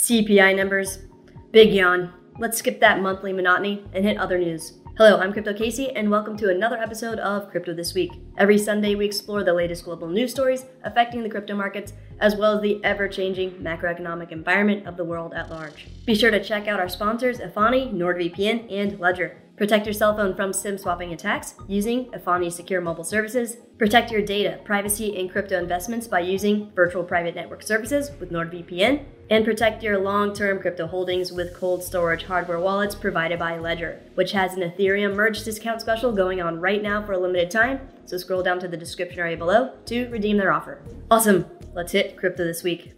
CPI numbers. Big yawn. Let's skip that monthly monotony and hit other news. Hello, I'm Crypto Casey, and welcome to another episode of Crypto This Week. Every Sunday, we explore the latest global news stories affecting the crypto markets, as well as the ever changing macroeconomic environment of the world at large. Be sure to check out our sponsors, Efani, NordVPN, and Ledger. Protect your cell phone from SIM swapping attacks using Efani Secure Mobile Services. Protect your data, privacy, and crypto investments by using Virtual Private Network Services with NordVPN. And protect your long term crypto holdings with cold storage hardware wallets provided by Ledger, which has an Ethereum merge discount special going on right now for a limited time. So scroll down to the description area below to redeem their offer. Awesome! Let's hit crypto this week.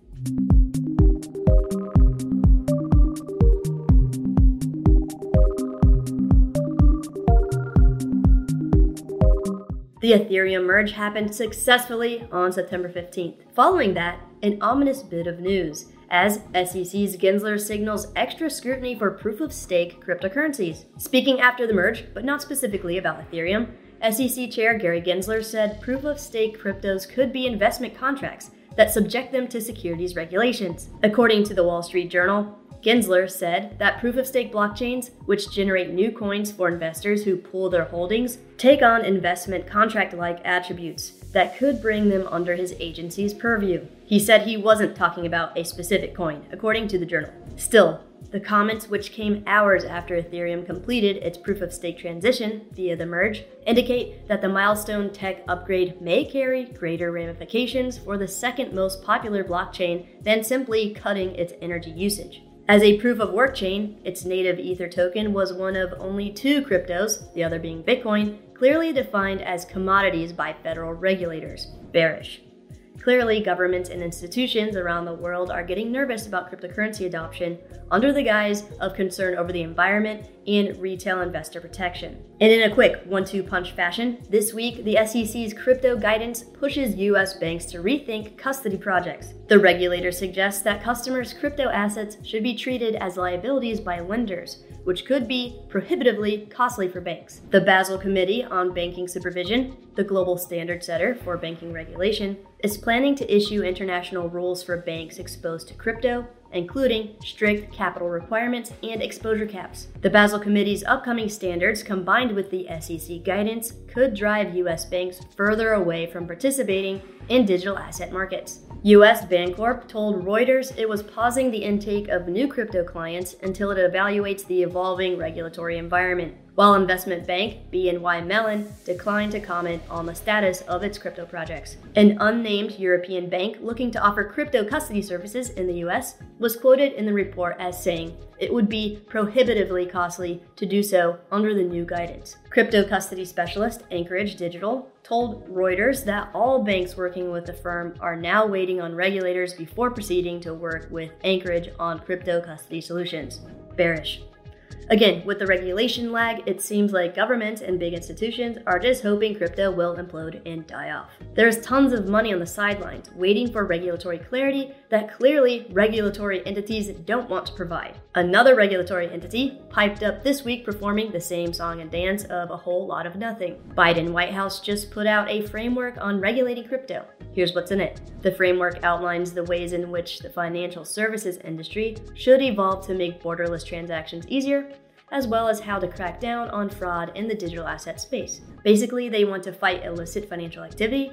The Ethereum merge happened successfully on September 15th. Following that, an ominous bit of news as SEC's Gensler signals extra scrutiny for proof of stake cryptocurrencies. Speaking after the merge, but not specifically about Ethereum, SEC Chair Gary Gensler said proof of stake cryptos could be investment contracts that subject them to securities regulations. According to the Wall Street Journal, Gensler said that proof of stake blockchains, which generate new coins for investors who pool their holdings, take on investment contract like attributes that could bring them under his agency's purview. He said he wasn't talking about a specific coin, according to the journal. Still, the comments, which came hours after Ethereum completed its proof of stake transition via the merge, indicate that the milestone tech upgrade may carry greater ramifications for the second most popular blockchain than simply cutting its energy usage. As a proof of work chain, its native Ether token was one of only two cryptos, the other being Bitcoin, clearly defined as commodities by federal regulators. Bearish. Clearly, governments and institutions around the world are getting nervous about cryptocurrency adoption under the guise of concern over the environment and retail investor protection. And in a quick one two punch fashion, this week the SEC's crypto guidance pushes US banks to rethink custody projects. The regulator suggests that customers' crypto assets should be treated as liabilities by lenders which could be prohibitively costly for banks. The Basel Committee on Banking Supervision, the global standard setter for banking regulation, is planning to issue international rules for banks exposed to crypto, including strict capital requirements and exposure caps. The Basel Committee's upcoming standards, combined with the SEC guidance, could drive U.S. banks further away from participating in digital asset markets. US Bancorp told Reuters it was pausing the intake of new crypto clients until it evaluates the evolving regulatory environment, while investment bank BNY Mellon declined to comment on the status of its crypto projects. An unnamed European bank looking to offer crypto custody services in the US was quoted in the report as saying it would be prohibitively costly to do so under the new guidance. Crypto custody specialist Anchorage Digital told Reuters that all banks working with the firm are now waiting on regulators before proceeding to work with Anchorage on crypto custody solutions. Bearish. Again, with the regulation lag, it seems like governments and big institutions are just hoping crypto will implode and die off. There's tons of money on the sidelines waiting for regulatory clarity that clearly regulatory entities don't want to provide. Another regulatory entity piped up this week performing the same song and dance of a whole lot of nothing. Biden White House just put out a framework on regulating crypto. Here's what's in it. The framework outlines the ways in which the financial services industry should evolve to make borderless transactions easier as well as how to crack down on fraud in the digital asset space. Basically, they want to fight illicit financial activity,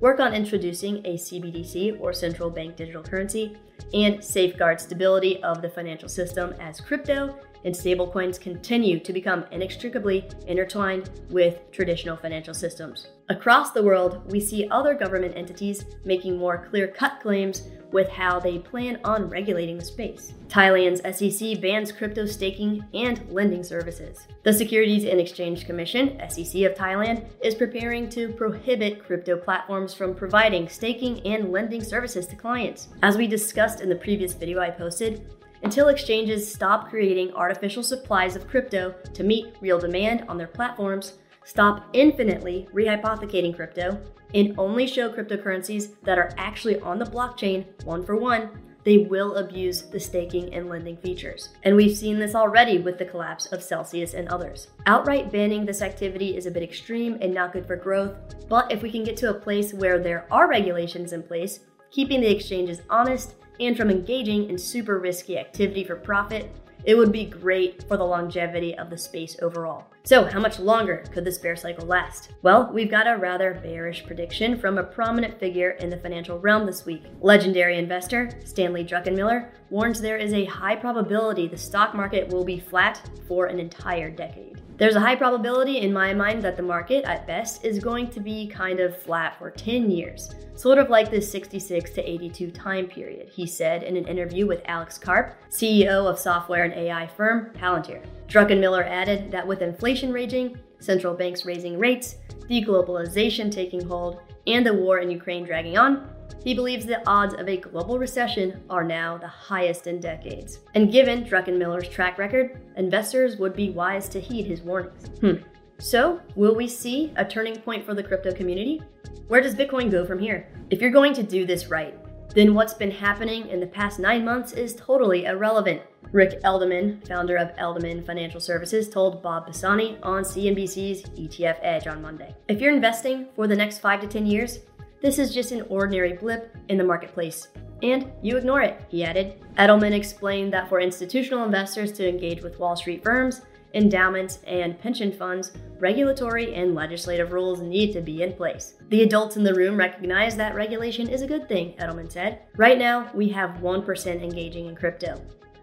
work on introducing a CBDC or central bank digital currency, and safeguard stability of the financial system as crypto and stablecoins continue to become inextricably intertwined with traditional financial systems. Across the world, we see other government entities making more clear cut claims with how they plan on regulating the space. Thailand's SEC bans crypto staking and lending services. The Securities and Exchange Commission, SEC of Thailand, is preparing to prohibit crypto platforms from providing staking and lending services to clients. As we discussed in the previous video I posted, until exchanges stop creating artificial supplies of crypto to meet real demand on their platforms, stop infinitely rehypothecating crypto, and only show cryptocurrencies that are actually on the blockchain one for one, they will abuse the staking and lending features. And we've seen this already with the collapse of Celsius and others. Outright banning this activity is a bit extreme and not good for growth, but if we can get to a place where there are regulations in place, keeping the exchanges honest and from engaging in super risky activity for profit, it would be great for the longevity of the space overall. So, how much longer could this bear cycle last? Well, we've got a rather bearish prediction from a prominent figure in the financial realm this week. Legendary investor Stanley Druckenmiller warns there is a high probability the stock market will be flat for an entire decade. There's a high probability in my mind that the market, at best, is going to be kind of flat for 10 years, sort of like this 66 to 82 time period, he said in an interview with Alex Karp, CEO of software and AI firm Palantir. Druckenmiller added that with inflation raging, central banks raising rates, deglobalization taking hold, and the war in Ukraine dragging on, he believes the odds of a global recession are now the highest in decades. And given Druckenmiller's track record, investors would be wise to heed his warnings. Hmm. So, will we see a turning point for the crypto community? Where does Bitcoin go from here? If you're going to do this right, then what's been happening in the past nine months is totally irrelevant. Rick Edelman, founder of Edelman Financial Services, told Bob Pisani on CNBC's ETF Edge on Monday. If you're investing for the next five to 10 years, this is just an ordinary blip in the marketplace. And you ignore it, he added. Edelman explained that for institutional investors to engage with Wall Street firms, endowments, and pension funds, regulatory and legislative rules need to be in place. The adults in the room recognize that regulation is a good thing, Edelman said. Right now, we have 1% engaging in crypto.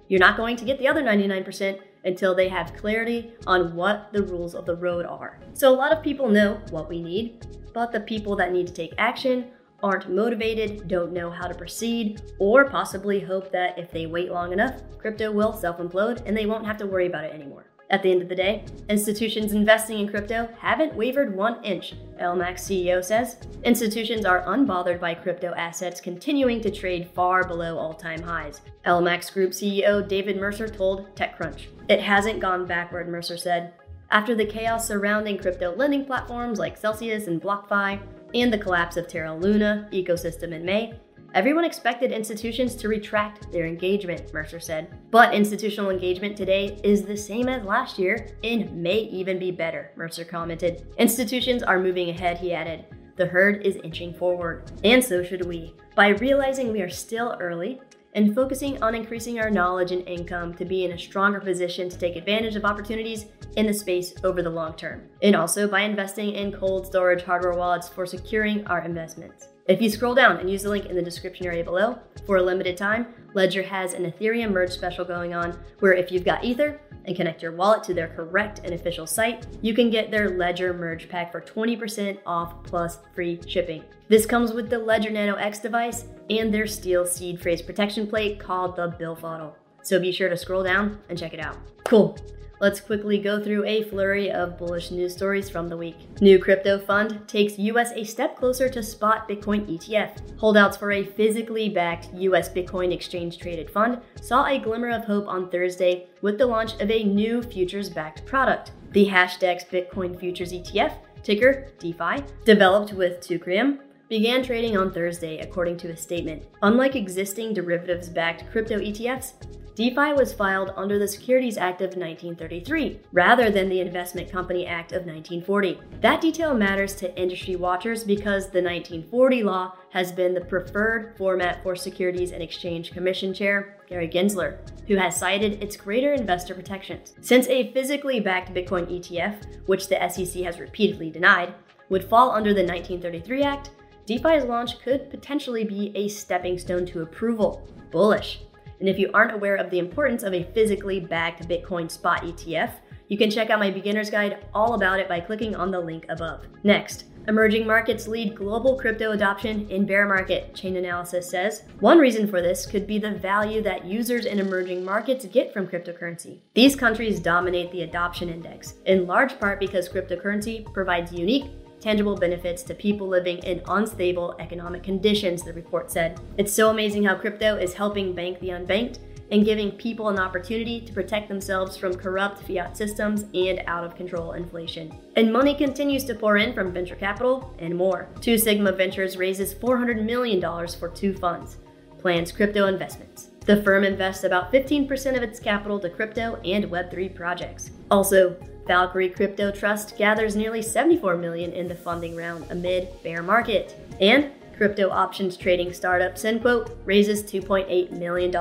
You're not going to get the other 99% until they have clarity on what the rules of the road are. So, a lot of people know what we need, but the people that need to take action aren't motivated, don't know how to proceed, or possibly hope that if they wait long enough, crypto will self implode and they won't have to worry about it anymore. At the end of the day, institutions investing in crypto haven't wavered one inch, LMAX CEO says. Institutions are unbothered by crypto assets continuing to trade far below all time highs. LMAX Group CEO David Mercer told TechCrunch. It hasn't gone backward, Mercer said. After the chaos surrounding crypto lending platforms like Celsius and BlockFi, and the collapse of Terra Luna ecosystem in May, Everyone expected institutions to retract their engagement, Mercer said. But institutional engagement today is the same as last year and may even be better, Mercer commented. Institutions are moving ahead, he added. The herd is inching forward, and so should we. By realizing we are still early and focusing on increasing our knowledge and income to be in a stronger position to take advantage of opportunities in the space over the long term, and also by investing in cold storage hardware wallets for securing our investments. If you scroll down and use the link in the description area below, for a limited time, Ledger has an Ethereum merge special going on where if you've got Ether and connect your wallet to their correct and official site, you can get their Ledger merge pack for 20% off plus free shipping. This comes with the Ledger Nano X device and their steel seed phrase protection plate called the Billfodl. So be sure to scroll down and check it out. Cool. Let's quickly go through a flurry of bullish news stories from the week. New crypto fund takes US a step closer to spot Bitcoin ETF. Holdouts for a physically backed US Bitcoin exchange traded fund saw a glimmer of hope on Thursday with the launch of a new futures backed product. The Hashdex Bitcoin Futures ETF, ticker DeFi, developed with Teucrium, began trading on Thursday, according to a statement. Unlike existing derivatives backed crypto ETFs, DeFi was filed under the Securities Act of 1933 rather than the Investment Company Act of 1940. That detail matters to industry watchers because the 1940 law has been the preferred format for Securities and Exchange Commission Chair Gary Gensler, who has cited its greater investor protections. Since a physically backed Bitcoin ETF, which the SEC has repeatedly denied, would fall under the 1933 Act, DeFi's launch could potentially be a stepping stone to approval. Bullish. And if you aren't aware of the importance of a physically backed Bitcoin spot ETF, you can check out my beginner's guide all about it by clicking on the link above. Next, emerging markets lead global crypto adoption in bear market, Chainalysis says. One reason for this could be the value that users in emerging markets get from cryptocurrency. These countries dominate the adoption index, in large part because cryptocurrency provides unique tangible benefits to people living in unstable economic conditions, the report said. It's so amazing how crypto is helping bank the unbanked and giving people an opportunity to protect themselves from corrupt fiat systems and out of control inflation. And money continues to pour in from venture capital and more. Two Sigma Ventures raises $400 million for two funds, plans crypto investments. The firm invests about 15% of its capital to crypto and Web3 projects. Also, Valkyrie Crypto Trust gathers nearly 74 million in the funding round amid bear market. And crypto options trading startup SynQuote raises $2.8 million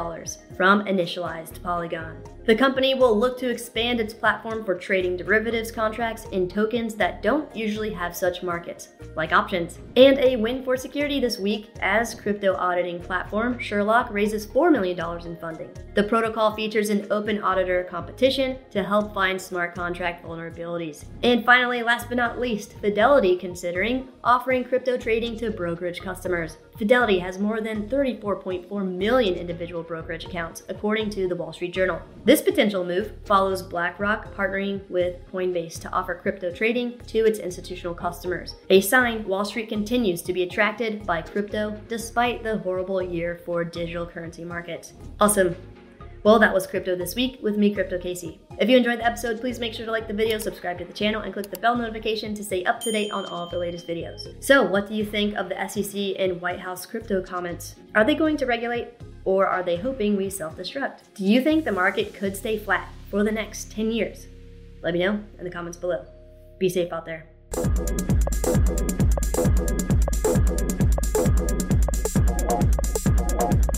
from initialized Polygon. The company will look to expand its platform for trading derivatives contracts in tokens that don't usually have such markets, like options. And a win for security this week as crypto auditing platform Sherlock raises $4 million in funding. The protocol features an open auditor competition to help find smart contract vulnerabilities. And finally, last but not least, Fidelity considering offering crypto trading to brokerage customers. Fidelity has more than 34.4 million individual brokerage accounts, according to the Wall Street Journal. This potential move follows BlackRock partnering with Coinbase to offer crypto trading to its institutional customers. A sign Wall Street continues to be attracted by crypto despite the horrible year for digital currency markets. Awesome. Well, that was Crypto This Week with me, Crypto Casey. If you enjoyed the episode, please make sure to like the video, subscribe to the channel, and click the bell notification to stay up to date on all of the latest videos. So, what do you think of the SEC and White House crypto comments? Are they going to regulate, or are they hoping we self destruct? Do you think the market could stay flat for the next 10 years? Let me know in the comments below. Be safe out there.